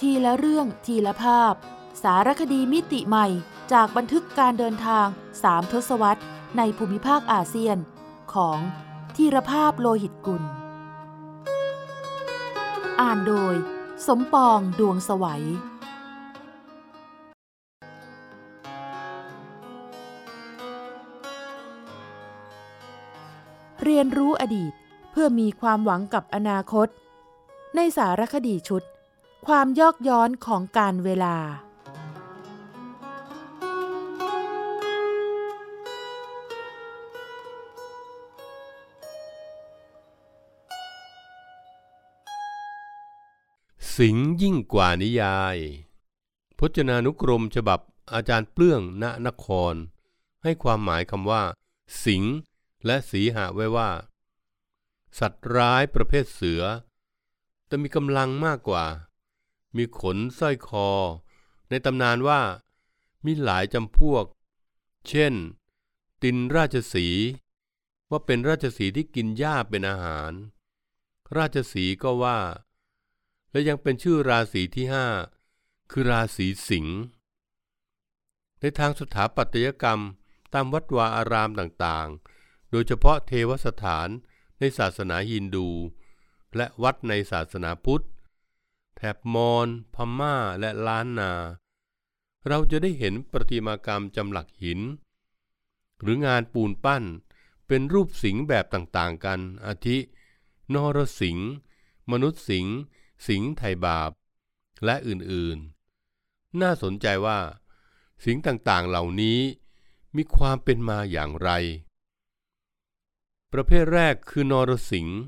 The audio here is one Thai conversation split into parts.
ทีละเรื่องทีละภาพ สารคดีมิติใหม่ จากบันทึกการเดินทางสามทศวรรษ ในภูมิภาคอาเซียน ของทีรภาพโลหิตกุล อ่านโดย สมปองดวงสวัยเรียนรู้อดีตเพื่อมีความหวังกับอนาคต ในสารคดีชุด ความยอกย้อนของการเวลา สิงยิ่งกว่านิยาย พจนานุกรมฉบับอาจารย์เปลื้องณนคร ให้ความหมายคำว่า สิงและสีหะไว้ว่า สัตว์ร้ายประเภทเสือ แต่มีกำลังมากกว่า มีขนสร้อยคอ ในตำนานว่ามีหลายจำพวก เช่น ตินราชสี ว่าเป็นราชสีที่กินหญ้าเป็นอาหาร ราชสีก็ว่า และยังเป็นชื่อราศีที่ห้าคือราศีสิงห์ในทางสถาปัตยกรรมตามวัดวาอารามต่างๆ โดยเฉพาะเทวสถานในศาสนาฮินดู และวัดในศาสนาพุทธ แถบมอญพม่าและล้านนา เราจะได้เห็นประติมากรรมจำหลักหิน หรืองานปูนปั้นเป็นรูปสิงห์แบบต่างๆกัน อาทิ นรสิงห์มนุษย์สิงห์สิงห์ไทยบาป และอื่นๆ น่าสนใจว่า สิงต่างๆเหล่านี้มีความเป็นมาอย่างไร ประเภทแรกคือนรสิงห์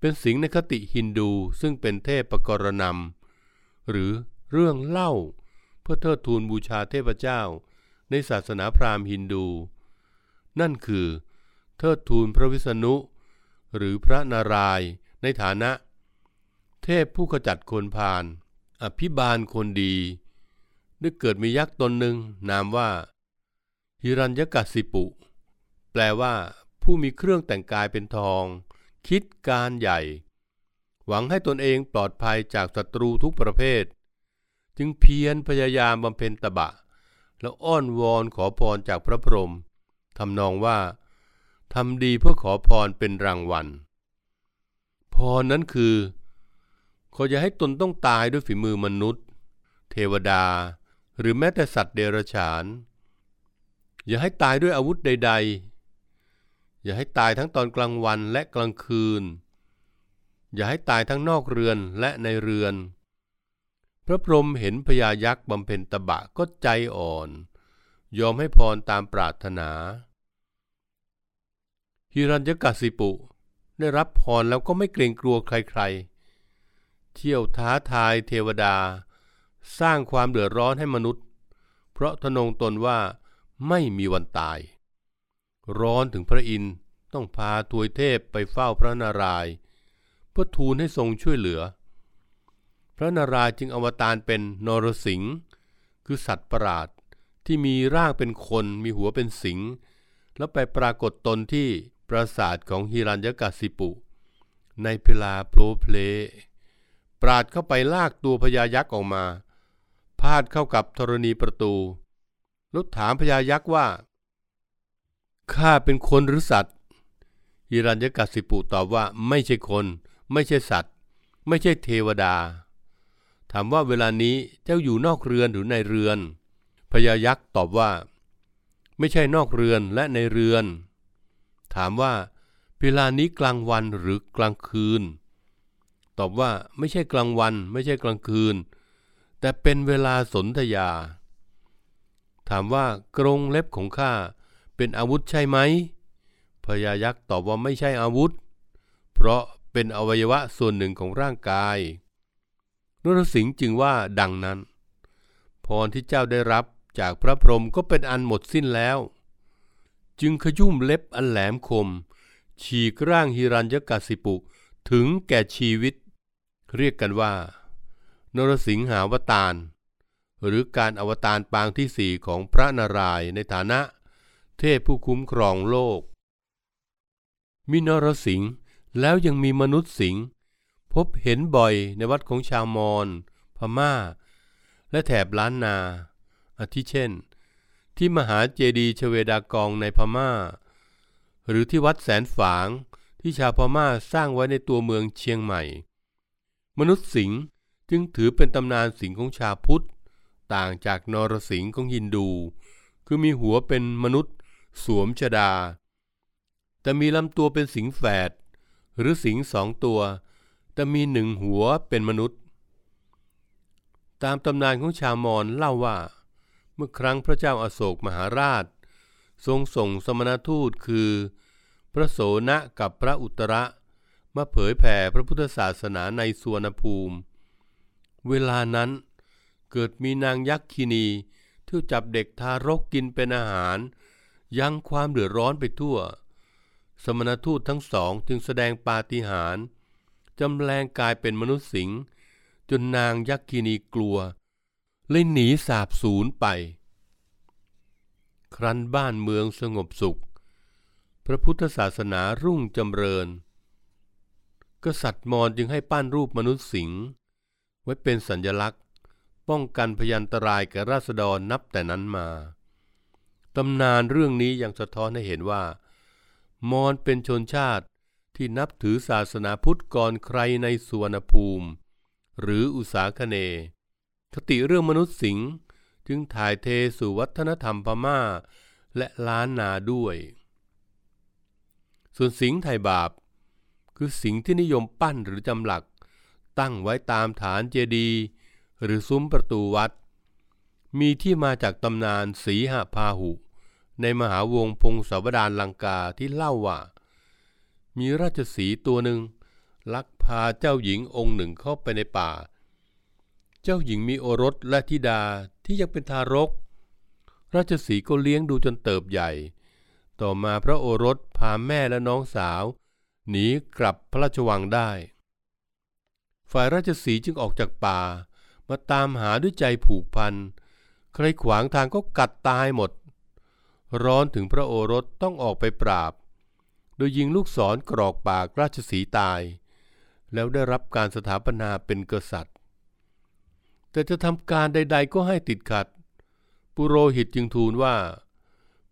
เป็นสิงในคติฮินดูซึ่งเป็นเทพประกรณำหรือเรื่องเล่าเพื่อเทิดทูนบูชาเทพเจ้า ในศาสนาพราหมณ์ฮินดู นั่นคือ เทิดทูนพระวิษณุ หรือพระนารายณ์ในฐานะ เทพผู้ขจัดคนพาลอภิบาลคนดี ได้เกิดมียักษ์ตนหนึ่งนามว่าฮิรัญยกัสสิปุ แปลว่า ผู้มีเครื่องแต่งกายเป็นทอง คิดการใหญ่ หวังให้ตนเองปลอดภัยจากศัตรูทุกประเภท จึงเพียรพยายามบำเพ็ญตบะ แล้วอ้อนวอนขอพรจากพระพรหมทำนองว่าทำดีเพื่อขอพรเป็นรางวัล พรนั้นคือ ขออย่าให้ตนต้องตายด้วยฝีมือมนุษย์ เทวดา หรือแม้แต่สัตว์เดรัจฉาน อย่าให้ตายด้วยอาวุธใด อย่าให้ตายทั้งตอนกลางวันและกลางคืน อย่าให้ตายทั้งนอกเรือนและในเรือน พระพรหมเห็นพญายักษ์บำเพ็ญตบะก็ใจอ่อน ยอมให้พรตามปรารถนาฮิรัญยกัสิปุ ได้รับพรแล้วก็ไม่เกรงกลัวใครๆ เที่ยวท้าทายเทวดา สร้างความเดือดร้อนให้มนุษย์ เพราะทนงตนว่าไม่มีวันตาย ร้อนถึงพระอินทร์ต้องพาทวยเทพไปเฝ้าพระนารายณ์เพื่อทูลให้ทรงช่วยเหลือ พระนารายณ์จึงอวตารเป็นนรสิงห์คือสัตว์ประหลาดที่มีร่างเป็นคนมีหัวเป็นสิงห์แล้วไปปรากฏตนที่ปราสาทของฮิรัญยกาสิปุ ในเพลาโพลเพล ปราดเข้าไปลากตัวพญายักษ์ออกมา พาดเข้ากับธรณีประตูแล้วถามพญายักษ์ว่า ข้าเป็นคนหรือสัตว์ฮิรัญยกาสิปุตอบว่าไม่ใช่คน ไม่ใช่สัตว์ ไม่ใช่เทวดา ถามว่าเวลานี้เจ้าอยู่นอกเรือนหรือในเรือน พญายักษ์ตอบว่า ไม่ใช่นอกเรือนและในเรือน ถามว่าเวลานี้กลางวันหรือกลางคืน ตอบว่าไม่ใช่กลางวัน ไม่ใช่กลางคืน แต่เป็นเวลาสนธยา ถามว่ากรงเล็บของข้า เป็นอาวุธใช่ไหมพญายักษ์ตอบว่าไม่ใช่อาวุธ เพราะเป็นอวัยวะส่วนหนึ่งของร่างกายนรสิงห์จึงว่าดังนั้น พรที่เจ้าได้รับจากพระพรหมก็เป็นอันหมดสิ้นแล้ว จึงขยุ่มเล็บอันแหลมคม ฉีกร่างฮิรัญยกาสิปุถึงแก่ชีวิต เรียกกันว่า นรสิงหาวตารหรือการอวตารปางที่สี่ของพระนารายณ์ในฐานะ เทพผู้คุ้มครองโลก มีนรสิงห์แล้วยังมีมนุษย์สิงห์พบเห็นบ่อยในวัดของชาวมอญพพม่า และแถบล้านนา อาทิเช่น ที่มหาเจดีย์ชเวดากองในพม่า หรือที่วัดแสนฝางที่ชาวพม่าสร้างไว้ในตัวเมืองเชียงใหม่ มนุษย์สิงห์จึงถือเป็นตำนานสิงห์ของชาวพุทธ ต่างจากนรสิงห์ของฮินดู คือมีหัวเป็นมนุษย์ สวมชดา แต่มีลำตัวเป็นสิงแฝดหรือสิงสองตัว แต่มีหนึ่งหัวเป็นมนุษย์ ตามตำนานของชาวมอญเล่าว่า เมื่อครั้งพระเจ้าอาโศกมหาราช ทรงส่งสมณทูตคือ พระโสนะกับพระอุตระมาเผยแผ่พระพุทธศาสนาในสวนภูมิ เวลานั้นเกิดมีนางยักษ์คินี ที่จับเด็กทารกกินเป็นอาหาร ยังความเดือดร้อนไปทั่ว สมณทูตทั้งสองจึงแสดงปาฏิหาริย์จำแรงกายเป็นมนุษย์สิงห์จนนางยักษินีกลัว เลยหนีสาบสูญไป ครั้นบ้านเมืองสงบสุข พระพุทธศาสนารุ่งจำเริญ กษัตริย์มอญจึงให้ปั้นรูปมนุษย์สิงห์ไว้เป็นสัญลักษณ์ ป้องกันพยันตรายแก่ราษฎรนับแต่นั้นมา ตำนานเรื่องนี้ยังสะท้อนให้เห็นว่า มอญเป็นชนชาติที่นับถือศาสนาพุทธก่อนใครในสวนภูมิ หรืออุสาคเน คติเรื่องมนุษย์สิงห์จึงถ่ายเทสู่วัฒนธรรมพม่า และล้านนาด้วย ส่วนสิงห์ไทยบาป คือสิงห์ที่นิยมปั้นหรือจำหลัก ตั้งไว้ตามฐานเจดีย์หรือซุ้มประตูวัด มีที่มาจากตำนานสีหาพาหุ ในมหาวงพงศาวดารลังกาที่เล่าว่า มีราชสีตัวหนึ่งลักพาเจ้าหญิงองค์หนึ่งเข้าไปในป่า เจ้าหญิงมีโอรสและธิดาที่ยังเป็นทารก ราชสีก็เลี้ยงดูจนเติบใหญ่ ต่อมาพระโอรสพาแม่และน้องสาว หนีกลับพระราชวังได้ ฝ่ายราชสีจึงออกจากป่า มาตามหาด้วยใจผูกพัน ใครขวางทางก็กัดตายหมด ร้อนถึงพระโอรสต้องออกไปปราบ โดยยิงลูกศรกรอกปากราชสีตาย แล้วได้รับการสถาปนาเป็นกษัตริย์ แต่จะทำการใด ๆ ก็ให้ติดขัด ปุโรหิตจึงทูลว่า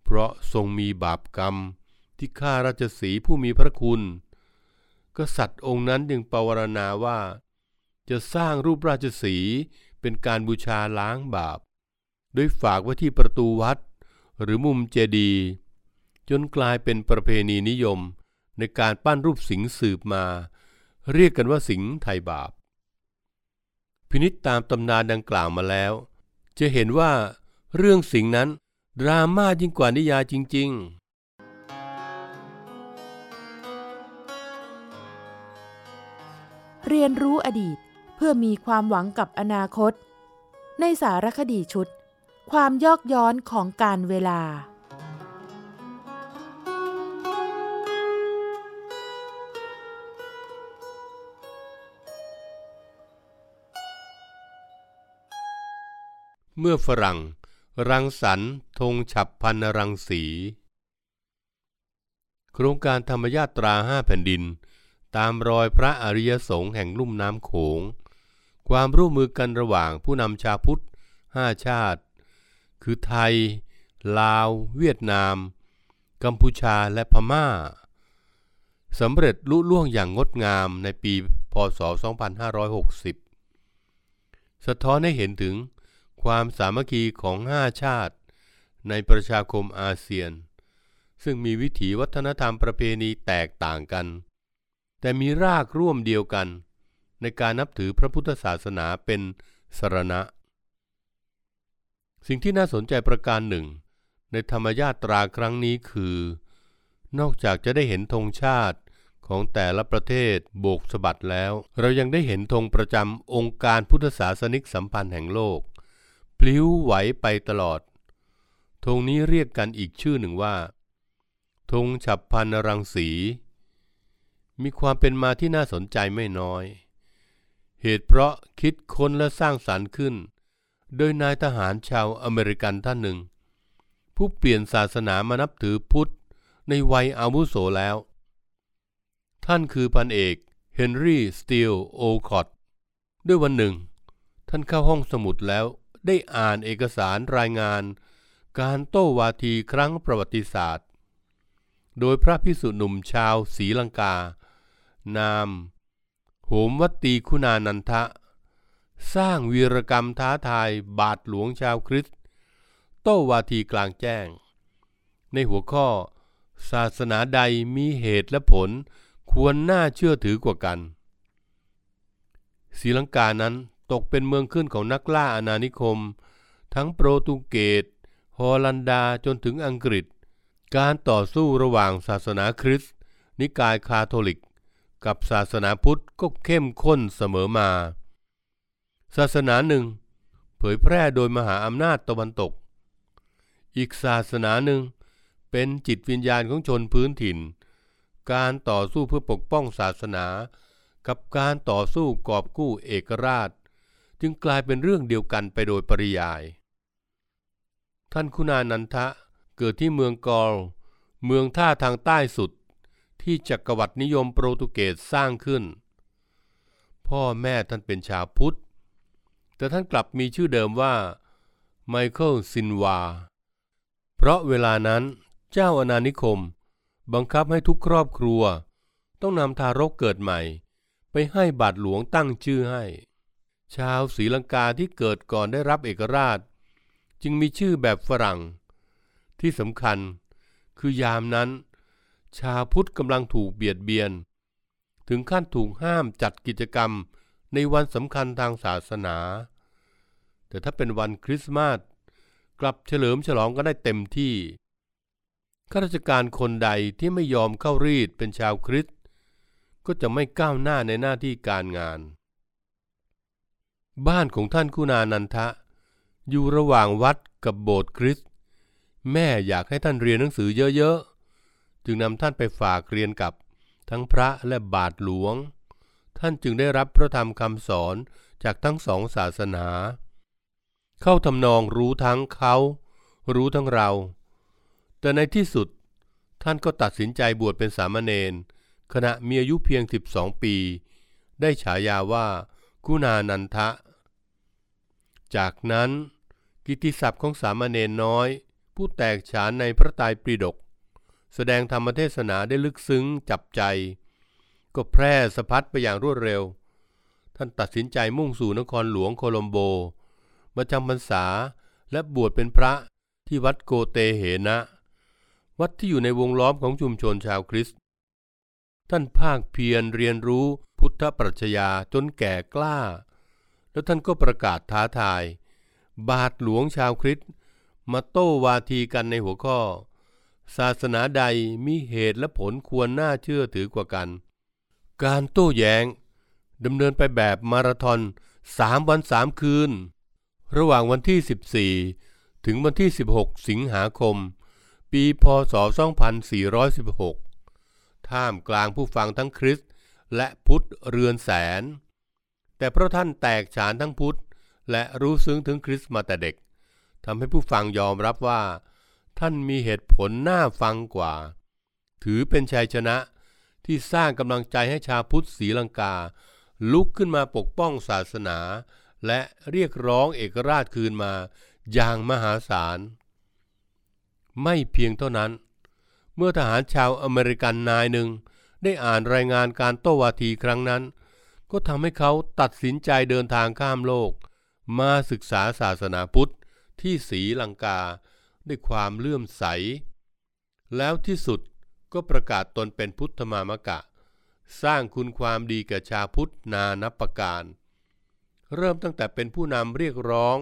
เพราะทรงมีบาปกรรมที่ฆ่าราชสีผู้มีพระคุณ กษัตริย์องค์นั้นจึงปวารณาว่า จะสร้างรูปราชสีเป็นการบูชาล้างบาป โดยฝากไว้ที่ประตูวัด หรือมุมเจดีย์จนกลายเป็นประเพณีนิยมในการปั้นรูปสิงสืบมา เรียกกันว่าสิงไทยบาป พินิษตามตำนานดังกล่าวมาแล้ว จะเห็นว่าเรื่องสิงนั้นดราม่ายิ่งกว่านิยายจริงเรียนรู้อดีตเพื่อมีความหวังกับอนาคต ในสารคดีชุด ความยอกย้อนของการเวลา เมื่อฝรั่ง รังสรรค์ธงฉับพันรังสี โครงการธรรมญาตราห้าแผ่นดิน ตามรอยพระอริยสงฆ์แห่งลุ่มน้ำโขง ความร่วมมือกันระหว่างผู้นำชาพุทธห้าชาติ คือไทย ลาว เวียดนาม กัมพูชาและพม่าสำเร็จลุล่วงอย่างงดงามในปีพศ 2560 สะท้อนให้เห็นถึงความสามัคคีของห้าชาติ ในประชาคมอาเซียน ซึ่งมีวิถีวัฒนธรรมประเพณีแตกต่างกัน แต่มีรากร่วมเดียวกัน ในการนับถือพระพุทธศาสนาเป็นสรณะ สิ่งที่น่าสนใจประการหนึ่ง ในธรรมญาตราครั้งนี้คือ นอกจากจะได้เห็นธงชาติของแต่ละประเทศโบกสะบัดแล้ว เรายังได้เห็นธงประจำองค์การพุทธศาสนิกสัมพันธ์แห่งโลก พลิ้วไหวไปตลอดธงนี้เรียกกันอีกชื่อหนึ่งว่าธงฉับพันรังสี มีความเป็นมาที่น่าสนใจไม่น้อย เหตุเพราะคิดค้นและสร้างสารรค์ขึ้น โดยนายทหารชาวอเมริกันท่านหนึ่ง ผู้เปลี่ยนศาสนามานับถือพุทธในวัยอาวุโสแล้ว ท่านคือพันเอกเฮนรี่สตีลโอคอตด้วยวันหนึ่ง ท่านเข้าห้องสมุดแล้วได้อ่านเอกสารรายงาน การโต้วาทีครั้งประวัติศาสตร์ โดยพระพิสุหนุ่มชาวศรีลังกา นามโหมวัตตีคุณานันทะ สร้างวีรกรรมท้าทายบาทหลวงชาวคริสต์โต้วาทีกลางแจ้ง ในหัวข้อ ศาสนาใดมีเหตุและผลควรน่าเชื่อถือกว่ากันศรีลังกานั้นตกเป็นเมืองขึ้นของนักล่าอาณานิคม ทั้งโปรตุเกสฮอลันดาจนถึงอังกฤษ การต่อสู้ระหว่างศาสนาคริสต์นิกายคาทอลิก กับศาสนาพุทธก็เข้มข้นเสมอมา ศาสนาหนึ่ง เผยแพร่โดยมหาอำนาจตะวันตก อีกศาสนาหนึ่งเป็นจิตวิญญาณของชนพื้นถิ่น การต่อสู้เพื่อปกป้องศาสนา กับการต่อสู้กอบกู้เอกราช จึงกลายเป็นเรื่องเดียวกันไปโดยปริยาย ท่านคุณานันทะเกิดที่เมืองกอล เมืองท่าทางใต้สุดที่จักรวรรดินิยมโปรตุเกสสร้างขึ้น พ่อแม่ท่านเป็นชาวพุทธ แต่ท่านกลับมีชื่อเดิมว่าไมเคิลซินวา เพราะเวลานั้นเจ้าอาณานิคม บังคับให้ทุกครอบครัว ต้องนำทารกเกิดใหม่ ไปให้บาทหลวงตั้งชื่อให้ ชาวศรีลังกาที่เกิดก่อนได้รับเอกราช จึงมีชื่อแบบฝรั่ง ที่สำคัญคือยามนั้น ชาวพุทธกำลังถูกเบียดเบียน ถึงขั้นถูกห้ามจัดกิจกรรม ในวันสำคัญทางศาสนา แต่ถ้าเป็นวันคริสต์มาสกลับเฉลิมฉลองก็ได้เต็มที่ ข้าราชการคนใดที่ไม่ยอมเข้ารีดเป็นชาวคริสต์ก็จะไม่ก้าวหน้าในหน้าที่การงาน บ้านของท่านคุณานันทะ อยู่ระหว่างวัดกับโบสถ์คริสต์แม่อยากให้ท่านเรียนหนังสือเยอะๆ จึงนำท่านไปฝากเรียนกับทั้งพระและบาทหลวง ท่านจึงได้รับพระธรรมคำสอนจากทั้งสองศาสนา เข้าทำนองรู้ทั้งเขา รู้ทั้งเรา แต่ในที่สุดท่านก็ตัดสินใจบวชเป็นสามเณรขณะมีอายุเพียง 12 ปี ได้ฉายาว่า กุณานันทะ จากนั้นกิติศัพท์ของสามเณรน้อย ผู้แตกฉานในพระตายปรีดก แสดงธรรมเทศนาได้ลึกซึ้งจับใจ ก็แพร่สะพัดไปอย่างรวดเร็ว ท่านตัดสินใจมุ่งสู่นครหลวงโคลอมโบ มาจำพรรษาและบวชเป็นพระที่วัดโกเตเหนะ วัดที่อยู่ในวงล้อมของชุมชนชาวคริสต์ท่านภาคเพียรเรียนรู้พุทธปรัชญาจนแก่กล้า แล้วท่านก็ประกาศท้าทาย บาทหลวงชาวคริสต์มาโต้วาทีกันในหัวข้อ ศาสนาใดมีเหตุและผลควรน่าเชื่อถือกว่ากัน การโต้แย้งดำเนินไปแบบมาราธอนสามวันสามคืน ระหว่างวันที่ 14 ถึงวันที่ 16 สิงหาคม ปีพศ 2416 ท่ามกลางผู้ฟังทั้งคริสต์และพุทธเรือนแสน แต่เพราะท่านแตกฉานทั้งพุทธ และรู้ซึ้งถึงคริสต์มาแต่เด็กทำให้ผู้ฟังยอมรับว่า ท่านมีเหตุผลน่าฟังกว่า ถือเป็นชัยชนะ ที่สร้างกำลังใจให้ชาวพุทธศรีลังกา ลุกขึ้นมาปกป้องศาสนา และเรียกร้องเอกราชคืนมาอย่างมหาศาล ไม่เพียงเท่านั้น เมื่อทหารชาวอเมริกันนายหนึ่ง ได้อ่านรายงานการโต้วาทีครั้งนั้น ก็ทำให้เขาตัดสินใจเดินทางข้ามโลก มาศึกษาศาสนาพุทธที่ศรีลังกา ด้วยความเลื่อมใส แล้วที่สุด ก็ประกาศตนเป็นพุทธมามกะ สร้างคุณความดีแก่ชาพุทธนานับประการ เริ่มตั้งแต่เป็นผู้นำเรียกร้อง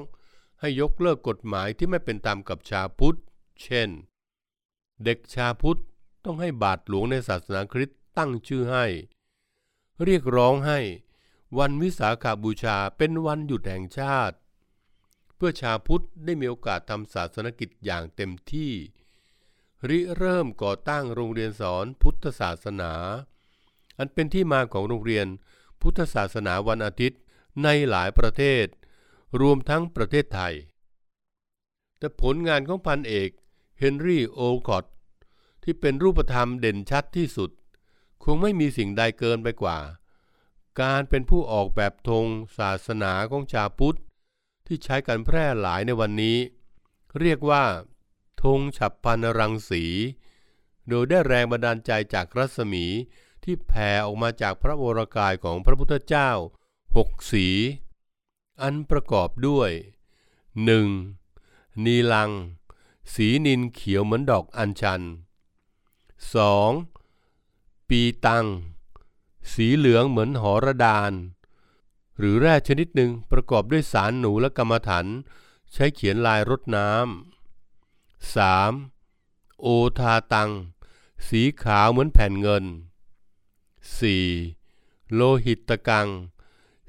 ให้ยกเลิกกฎหมายที่ไม่เป็นธรรมกับชาพุทธ เช่น เด็กชาพุทธต้องให้บาทหลวงในศาสนาคริสต์ตั้งชื่อให้ เรียกร้องให้วันวิสาขาบูชาเป็นวันหยุดแห่งชาติ เพื่อชาพุทธได้มีโอกาสทำศาสนกิจอย่างเต็มที่ ริเริ่มก่อตั้งโรงเรียนสอนพุทธศาสนา อันเป็นที่มาของโรงเรียนพุทธศาสนาวันอาทิตย์ในหลายประเทศ รวมทั้งประเทศไทย แต่ผลงานของพันเอกเฮนรี่โอคอตที่เป็นรูปธรรมเด่นชัดที่สุด คงไม่มีสิ่งใดเกินไปกว่า การเป็นผู้ออกแบบธงศาสนาของชาวพุทธ ที่ใช้กันแพร่หลายในวันนี้ เรียกว่า ธงฉับพันรังสี โดยได้แรงบันดาลใจจากรัศมีที่แผ่ออกมาจากพระวรากายของพระพุทธเจ้าหกสี อันประกอบด้วย 1. นีลัง สีนินเขียวเหมือนดอกอัญชัน 2. ปีตัง สีเหลืองเหมือนหอระดาน หรือแร่ชนิดหนึ่งประกอบด้วยสารหนูและกรรมฐานใช้เขียนลายรดน้ำ 3. โอทาตัง สีขาวเหมือนแผ่นเงิน 4. โลหิตตะกัง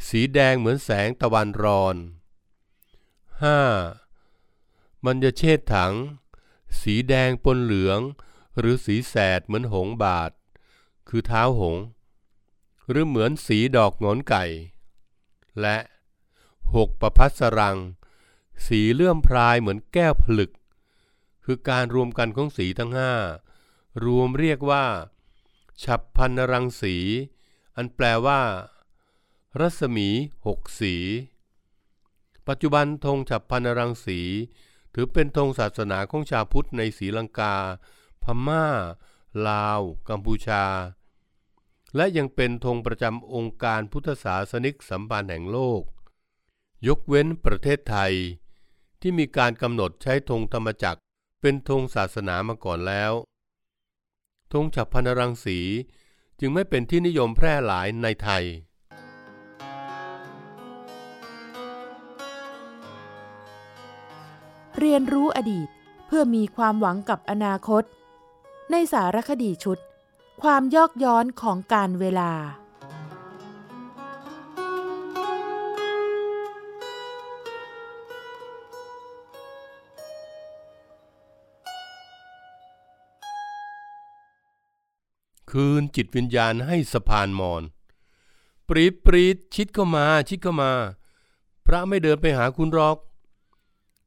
สีแดงเหมือนแสงตะวันรอน 5. มันจะเชษถัง สีแดงปนเหลือง หรือสีแสดเหมือนหงบาท คือเท้าหง หรือเหมือนสีดอกงอนไก่ และหกประพัสรัง สีเลื่อมพรายเหมือนแก้วผลึก คือการรวมกันของสีทั้งห้ารวมเรียกว่า ฉับพันรังสี อันแปลว่า รัศมีหกสี ปัจจุบันธงฉับพันรังสี ถือเป็นธงศาสนาของชาวพุทธในศรีลังกา พม่า ลาว กัมพูชา และยังเป็นธงประจำองค์การพุทธศาสนิกสัมพันธ์แห่งโลก ยกเว้นประเทศไทย ที่มีการกำหนดใช้ธงธรรมจักร เป็นธงศาสนามาก่อนแล้วธงฉับพันรังสีจึงไม่เป็นที่นิยมแพร่หลายในไทย เรียนรู้อดีตเพื่อมีความหวังกับอนาคต ในสารคดีชุด ความยอกย้อนของการเวลา คืนจิตวิญญาณให้สะพานมอนปรีดปรีดชิดเข้ามาชิดเข้ามา พระไม่เดินไปหาคุณหรอก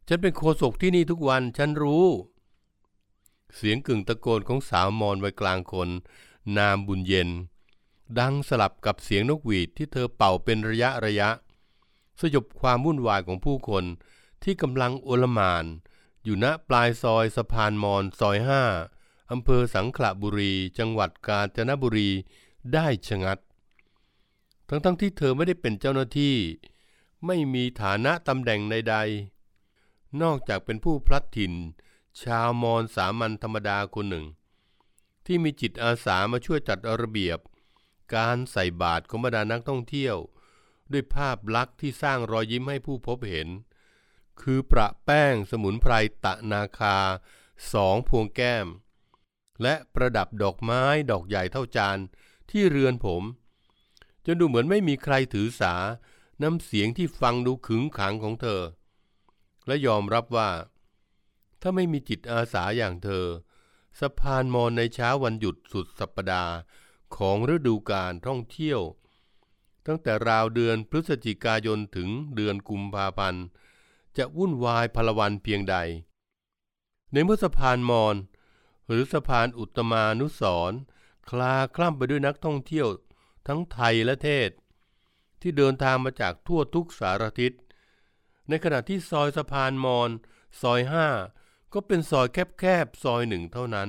ฉันเป็นโคศกที่นี่ทุกวันฉันรู้ เสียงกึ่งตะโกนของสาวมอนไว้กลางคน นามบุญเย็น ดังสลับกับเสียงนกหวีดที่เธอเป่าเป็นระยะระยะ สยบความวุ่นวายของผู้คนที่กำลังโอลมาน อยู่ณปลายซอยสะพานมอนซอยห้า อำเภอสังขละบุรี จังหวัดกาญจนบุรีได้ชะงัด ทั้งๆทที่เธอไม่ได้เป็นเจ้าหน้าที่ ไม่มีฐานะตำแหน่งใดๆ นอกจากเป็นผู้พลัดถิ่น ชาวมอญสามัญธรรมดาคนหนึ่ง ที่มีจิตอาสามาช่วยจัดระเบียบ การใส่บาตรของบรรดานักท่องเที่ยว ด้วยภาพลักษณ์ที่สร้างรอยยิ้มให้ผู้พบเห็น คือประแป้งสมุนไพรตะนาคาสองพวงแก้ม และประดับดอกไม้ดอกใหญ่เท่าจานที่เรือนผม จนดูเหมือนไม่มีใครถือสา น้ำเสียงที่ฟังดูขึงขังของเธอ และยอมรับว่า ถ้าไม่มีจิตอาสาอย่างเธอสะพานมอนในเช้าวันหยุดสุดสัปปดาห์ของฤดูการท่องเที่ยว ตั้งแต่ราวเดือนพฤศจิกายนถึงเดือนกุมภาพันธ์จะวุ่นวายพลวันเพียงใด ในเมื่อสะพานมอน หรือสะพานอุตมานุสรคลาคล่ำไปด้วยนักท่องเที่ยวทั้งไทยและเทศ ที่เดินทางมาจากทั่วทุกสารทิศ ในขณะที่ซอยสะพานมอน ซอยห้าก็เป็นซอยแคบๆ ซอยหนึ่งเท่านั้น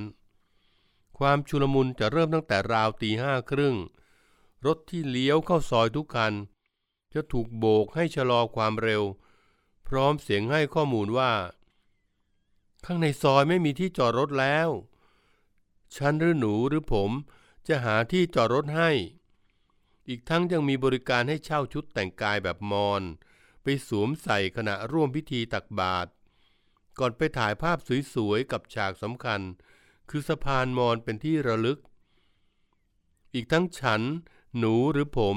ความชุลมุนจะเริ่มตั้งแต่ราวตีห้าครึ่ง รถที่เลี้ยวเข้าซอยทุกคัน จะถูกโบกให้ชะลอความเร็ว พร้อมเสียงให้ข้อมูลว่า ข้างในซอยไม่มีที่จอดรถแล้ว ฉันหรือหนูหรือผมจะหาที่จอดรถให้ อีกทั้งยังมีบริการให้เช่าชุดแต่งกายแบบมอนไปสวมใส่ขณะร่วมพิธีตักบาตรก่อนไปถ่ายภาพสวยๆกับฉากสำคัญ คือสะพานมอนเป็นที่ระลึก อีกทั้งฉัน หนูหรือผม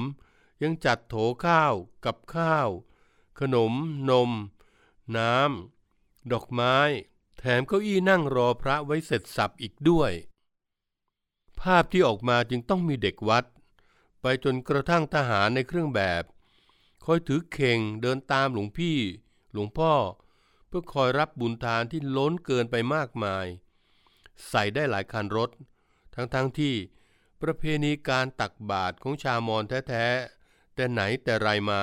ยังจัดโถข้าวกับข้าว ขนม นม น้ำ ดอกไม้ แถมเก้าอี้นั่งรอพระไว้เสร็จสับอีกด้วย ภาพที่ออกมาจึงต้องมีเด็กวัด ไปจนกระทั่งทหารในเครื่องแบบ คอยถือเข่งเดินตามหลวงพี่ หลวงพ่อ เพื่อคอยรับบุญทานที่ล้นเกินไปมากมาย ใส่ได้หลายคันรถ ทั้งๆทที่ประเพณีการตักบาตรของชาวมอญแท้ๆ แต่ไหนแต่ไรมา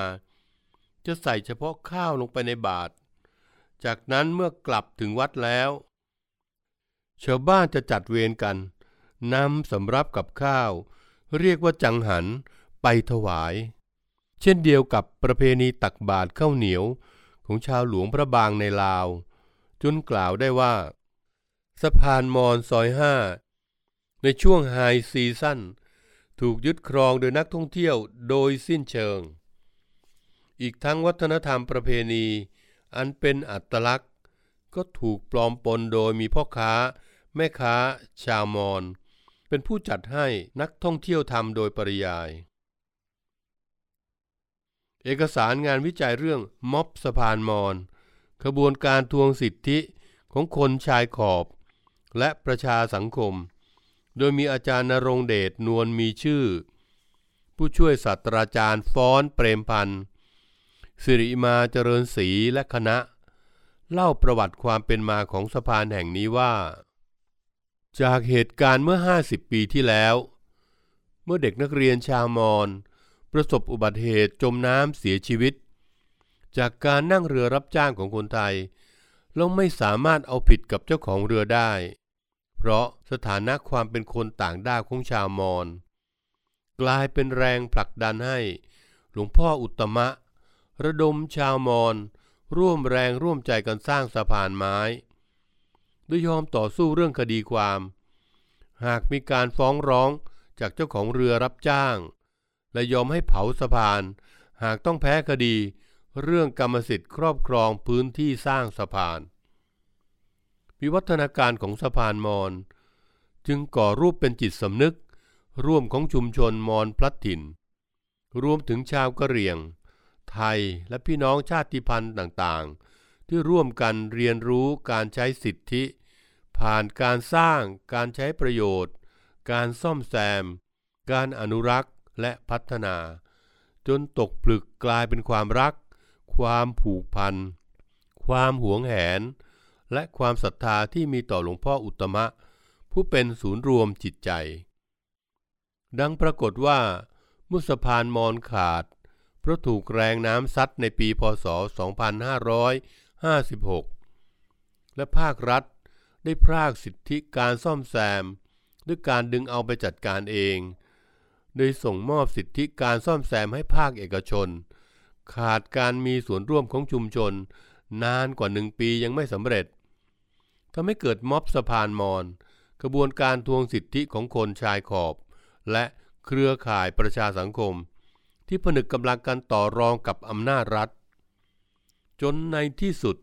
จะใส่เฉพาะข้าวลงไปในบาตรจากนั้นเมื่อกลับถึงวัดแล้วชาวบ้านจะจัดเวรกัน นำสำรับกับข้าว เรียกว่าจังหันไปถวาย เช่นเดียวกับประเพณีตักบาตรข้าวเหนียวของชาวหลวงพระบางในลาว จนกล่าวได้ว่า สะพานมอนซอยห้าในช่วงไฮซีซั่นถูกยึดครองโดยนักท่องเที่ยวโดยสิ้นเชิง อีกทั้งวัฒนธรรมประเพณี อันเป็นอัตลักษณ์ ก็ถูกปลอมปนโดยมีพ่อค้า แม่ค้า ชาวมอญ เป็นผู้จัดให้นักท่องเที่ยวทำโดยปริยาย เอกสารงานวิจัยเรื่องม็อบสะพานมอญขบวนการทวงสิทธิของคนชายขอบ และประชาสังคม โดยมีอาจารย์นรงเดชนวลมีชื่อ ผู้ช่วยศาสตราจารย์ฟ้อนเปรมพันธ์สิริมาเจริญศรีและคณะ เล่าประวัติความเป็นมาของสะพานแห่งนี้ว่า จากเหตุการณ์เมื่อ 50 ปีที่แล้ว เมื่อเด็กนักเรียนชาวมอญประสบอุบัติเหตุจมน้ำเสียชีวิต จากการนั่งเรือรับจ้างของคนไทยเราไม่สามารถเอาผิดกับเจ้าของเรือได้ เพราะสถานะความเป็นคนต่างด้าวของชาวมอญกลายเป็นแรงผลักดันให้ หลวงพ่ออุตมะ ระดมชาวมอญร่วมแรงร่วมใจกันสร้างสะพานไม้ ด้วยยอมต่อสู้เรื่องคดีความ หากมีการฟ้องร้องจากเจ้าของเรือรับจ้าง และยอมให้เผาสะพาน หากต้องแพ้คดี เรื่องกรรมสิทธิ์ครอบครองพื้นที่สร้างสะพานวิวัฒนาการของสะพานมอญจึงก่อรูปเป็นจิตสำนึก ร่วมของชุมชนมอญพลัดถิ่น รวมถึงชาวกะเหรี่ยง ไทยและพี่น้องชาติพันธุ์ต่างๆ ที่ร่วมกันเรียนรู้การใช้สิทธิ ผ่านการสร้าง การใช้ประโยชน์ การซ่อมแซม การอนุรักษ์และพัฒนา จนตกผลึกกลายเป็นความรัก ความผูกพัน ความหวงแหน และความศรัทธาที่มีต่อหลวงพ่ออุตมะ ผู้เป็นศูนย์รวมจิตใจ ดังปรากฏว่าเมื่อสะพานมอนขาด เพราะถูกแรงน้ำซัดในปีพศ 2556 และภาครัฐ ได้พรากสิทธิการซ่อมแซม ด้วยการดึงเอาไปจัดการเอง โดยส่งมอบสิทธิการซ่อมแซมให้ภาคเอกชน ขาดการมีส่วนร่วมของชุมชน นานกว่าหนึ่งปียังไม่สำเร็จทำให้เกิดม็อบสะพานมอนกระบวนการทวงสิทธิของคนชายขอบ และเครือข่ายประชาสังคม ที่ผนึกกำลังกันต่อรองกับอำนาจรัฐ จนในที่สุด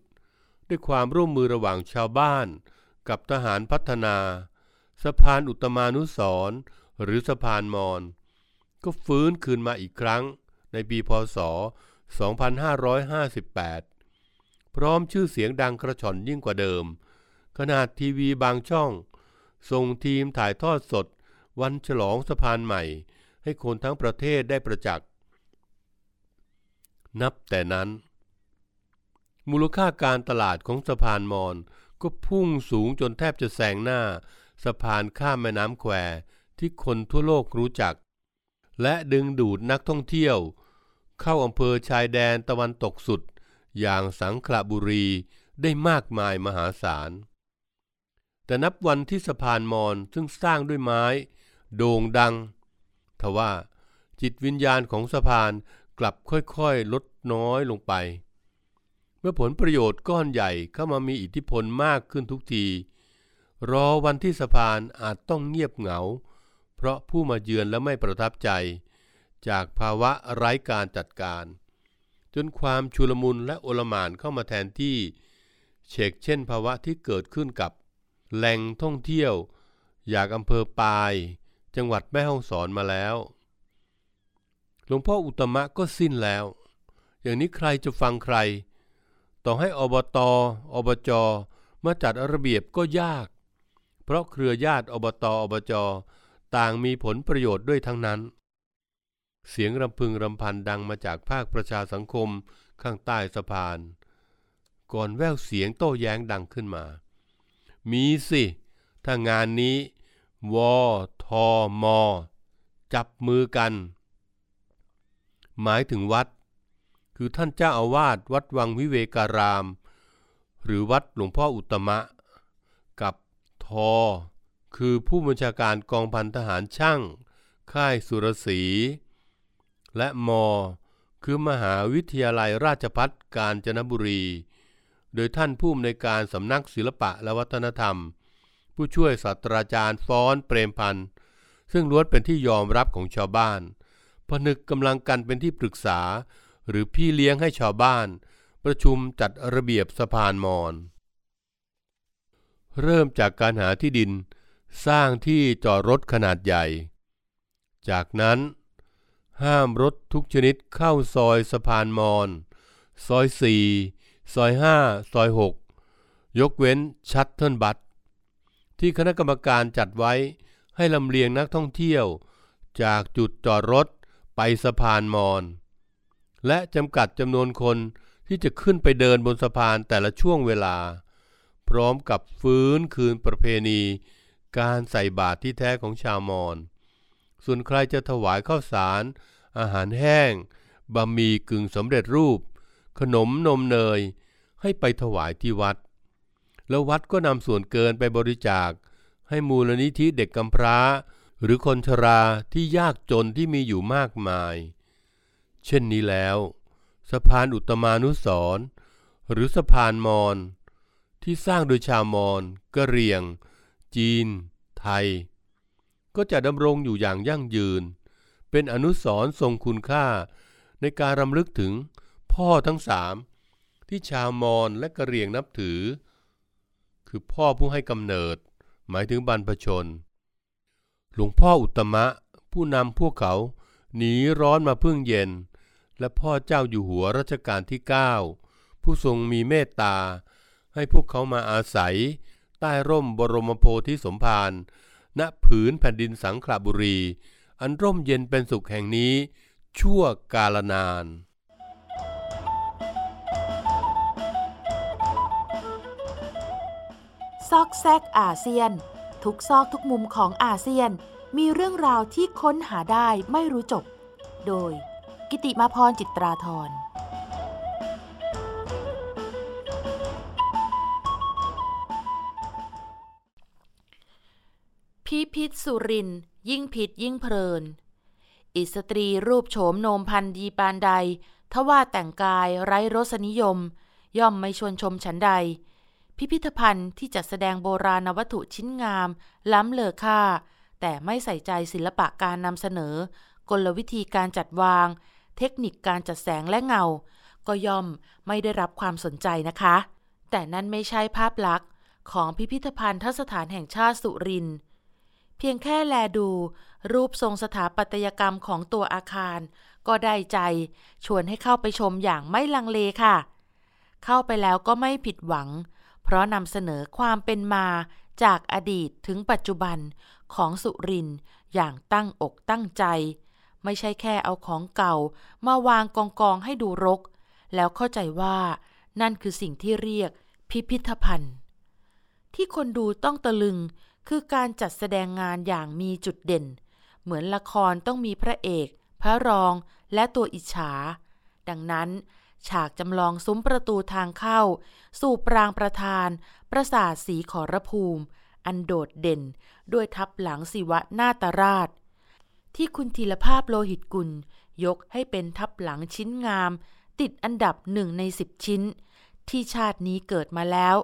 ด้วยความร่วมมือระหว่างชาวบ้าน กับทหารพัฒนา สะพานอุตมานุสรหรือสะพานมอน ก็ฟื้นคืนมาอีกครั้งในปีพศ 2558 พร้อมชื่อเสียงดังกระชอนยิ่งกว่าเดิม ขนาดทีวีบางช่อง ส่งทีมถ่ายทอดสด วันฉลองสะพานใหม่ ให้คนทั้งประเทศได้ประจักษ์ นับแต่นั้น มูลค่าการตลาดของสะพานมอน ก็พุ่งสูงจนแทบจะแซงหน้า สะพานข้ามแม่น้ำแควที่คนทั่วโลกรู้จัก และดึงดูดนักท่องเที่ยว เข้าอำเภอชายแดนตะวันตกสุด อย่างสังขละบุรีได้มากมายมหาศาล แต่นับวันที่สะพานมอนซึ่งสร้างด้วยไม้ โด่งดัง ทว่าจิตวิญญาณของสะพานกลับค่อยๆ ลดน้อยลงไป เมื่อผลประโยชน์ก้อนใหญ่เข้ามามีอิทธิพลมากขึ้นทุกที รอวันที่สะพานอาจต้องเงียบเหงา เพราะผู้มาเยือนและไม่ประทับใจ จากภาวะไร้การจัดการ จนความชุลมุนและโอลหม่านเข้ามาแทนที่ เชกเช่นภาวะที่เกิดขึ้นกับ แหล่งท่องเที่ยว อยากอำเภอปาย จังหวัดแม่ฮ่องสอนมาแล้วหลวงพ่ออุตมะก็สิ้นแล้ว อย่างนี้ใครจะฟังใคร ต่อให้อบต อบจ มาจัดระเบียบก็ยาก เพราะเครือญาติอบต อบจ ต่างมีผลประโยชน์ด้วยทั้งนั้น เสียงรำพึงรำพันดังมาจากภาคประชาสังคมข้างใต้สะพาน ก่อนแววเสียงโต้แย้งดังขึ้นมา มีสิ ถ้างานนี้วอทอมอจับมือกัน หมายถึงวัด คือท่านเจ้าอาวาสวัดวังวิเวการาม หรือวัดหลวงพ่ออุตมะ กับทอ คือผู้บัญชาการกองพันทหารช่าง ค่ายสุรศรีและมอคือมหาวิทยาลัยราชพัฒกาญจนบุรี โดยท่านผู้อำนวยการสำนักศิลปะและวัฒนธรรม ผู้ช่วยศาสตราจารย์ฟ้อนเปรมพันธ์ซึ่งล้วนเป็นที่ยอมรับของชาวบ้าน ผนึกกำลังกันเป็นที่ปรึกษา หรือพี่เลี้ยงให้ชาวบ้าน ประชุมจัดระเบียบสะพานมอน เริ่มจากการหาที่ดินสร้างที่จอดรถขนาดใหญ่ จากนั้นห้ามรถทุกชนิดเข้าซอยสะพานมอน ซอย4ซอย5ซอย6ยกเว้นshuttle bus ที่คณะกรรมการจัดไว้ให้ลำเลียงนักท่องเที่ยว จากจุดจอดรถไปสะพานมอญ และจำกัดจำนวนคนที่จะขึ้นไปเดินบนสะพานแต่ละช่วงเวลา พร้อมกับฟื้นคืนประเพณี การใส่บาตรที่แท้ของชาวมอญส่วนใครจะถวายข้าวสาร อาหารแห้งบะหมี่กึ่งสำเร็จรูป ขนมนมเนย ให้ไปถวายที่วัด แล้ววัดก็นำส่วนเกินไปบริจาค ให้มูลนิธิเด็กกำพร้า หรือคนชราที่ยากจนที่มีอยู่มากมาย เช่นนี้แล้วสะพานอุตมานุสรหรือสะพานมอนที่สร้างโดยชาวมอนกะเหรี่ยง จีน ไทย ก็จะดำรงอยู่อย่างยั่งยืน เป็นอนุสรทรงคุณค่าในการรำลึกถึงพ่อทั้งสามที่ชาวมอญและกะเหรี่ยงนับถือ คือพ่อผู้ให้กำเนิด หมายถึงบรรพชน หลวงพ่ออุตมะผู้นำพวกเขาหนีร้อนมาพึ่งเย็น และพ่อเจ้าอยู่หัวรัชกาลที่ 9 ผู้ทรงมีเมตตา ให้พวกเขามาอาศัย ใต้ร่มบรมโพธิสมภารณผืนแผ่นดินสังขละบุรี อันร่มเย็นเป็นสุขแห่งนี้ ชั่วกาลนานซอกแซกอาเซียน ทุกซอกทุกมุมของอาเซียนมีเรื่องราวที่ค้นหาได้ไม่รู้จบ โดย กิติมาพรจิตราธรพิพิธสุริน ยิ่งผิดยิ่งเพลิน อิสตรีรูปโฉมโนมพันดีปานใด ทว่าแต่งกายไร้รสนิยม ย่อมไม่ชวนชมฉันใด พิพิธภัณฑ์ที่จัดแสดงโบราณวัตถุชิ้นงาม ล้ำเลอค่า แต่ไม่ใส่ใจศิลปะการนำเสนอกลวิธีการจัดวาง เทคนิคการจัดแสงและเงา ก็ย่อมไม่ได้รับความสนใจนะคะ แต่นั่นไม่ใช่ภาพลักษณ์ของพิพิธภัณฑ์ทสถานแห่งชาติสุรินทร์เพียงแค่แลดู รูปทรงสถาปัตยกรรมของตัวอาคาร ก็ได้ใจชวนให้เข้าไปชมอย่างไม่ลังเลค่ะ เข้าไปแล้วก็ไม่ผิดหวัง เพราะนำเสนอความเป็นมาจากอดีตถึงปัจจุบันของสุรินอย่างตั้งอกตั้งใจ ไม่ใช่แค่เอาของเก่ามาวางกองกองให้ดูรก แล้วเข้าใจว่านั่นคือสิ่งที่เรียกพิพิธภัณฑ์ ที่คนดูต้องตะลึงคือการจัดแสดงงานอย่างมีจุดเด่น เหมือนละครต้องมีพระเอก พระรองและตัวอิจฉา ดังนั้น ฉากจำลองซุ้มประตูทางเข้า สู่ปรางประธาน ประสาทสีขอรภูมิ อันโดดเด่นด้วยทับหลังศิวะนาตราช ที่คุณธีรภาพโลหิตกุล ยกให้เป็นทับหลังชิ้นงาม ติดอันดับหนึ่งในสิบชิ้น ที่ชาตินี้เกิดมาแล้ว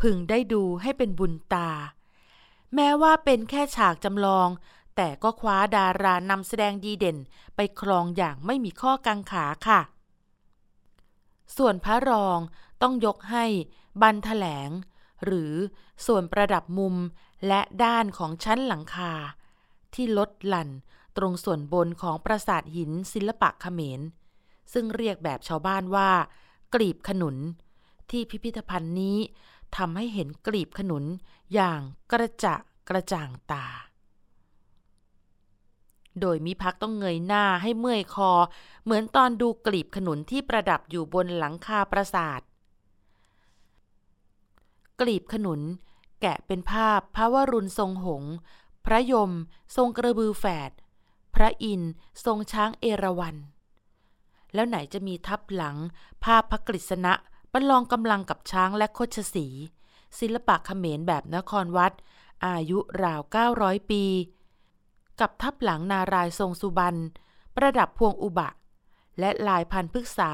พึงได้ดูให้เป็นบุญตา แม้ว่าเป็นแค่ฉากจำลอง แต่ก็คว้าดารานำแสดงดีเด่นไปครองอย่างไม่มีข้อกังขาค่ะ ส่วนพระรองต้องยกให้บันแถลง หรือส่วนประดับมุมและด้านของชั้นหลังคา ที่ลดหลั่น ตรงส่วนบนของปราสาทหินศิลปะเขมร ซึ่งเรียกแบบชาวบ้านว่า กลีบขนุน ที่พิพิธภัณฑ์นี้ทำให้เห็นกลีบขนุนอย่างกระจะกระจ่างตา โดยมิพักต้องเงยหน้าให้เมื่อยคอ เหมือนตอนดูกลีบขนุนที่ประดับอยู่บนหลังคาปราสาท กลีบขนุนแกะเป็นภาพพระวรุณทรงหง พระยม ทรงกระบือแฝด พระอินทร์ทรงช้างเอราวัณแล้วไหนจะมีทับหลัง ภาพพระกฤษณะประลองกำลังกับช้างและโคชสี ศิลปะเขมรแบบนครวัด อายุราว 900 ปี กับทับหลังนารายทรงสุบรรณประดับพวงอุบะ และลายพันธุ์พฤกษา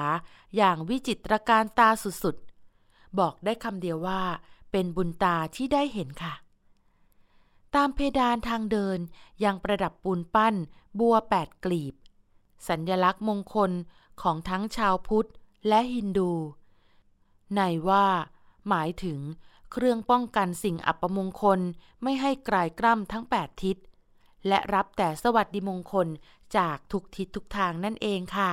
อย่างวิจิตรการตาสุดๆ บอกได้คำเดียวว่า เป็นบุญตาที่ได้เห็นค่ะ ตามเพดานทางเดินยังประดับปูนปั้นบัวแปดกลีบ สัญญลักษณ์มงคลของทั้งชาวพุทธและฮินดู ในว่า หมายถึงเครื่องป้องกันสิ่งอัปมงคลไม่ให้กลายกล้ำทั้ง8ทิศ และรับแต่สวัสดิมงคลจากทุกทิศทุกทางนั่นเองค่ะ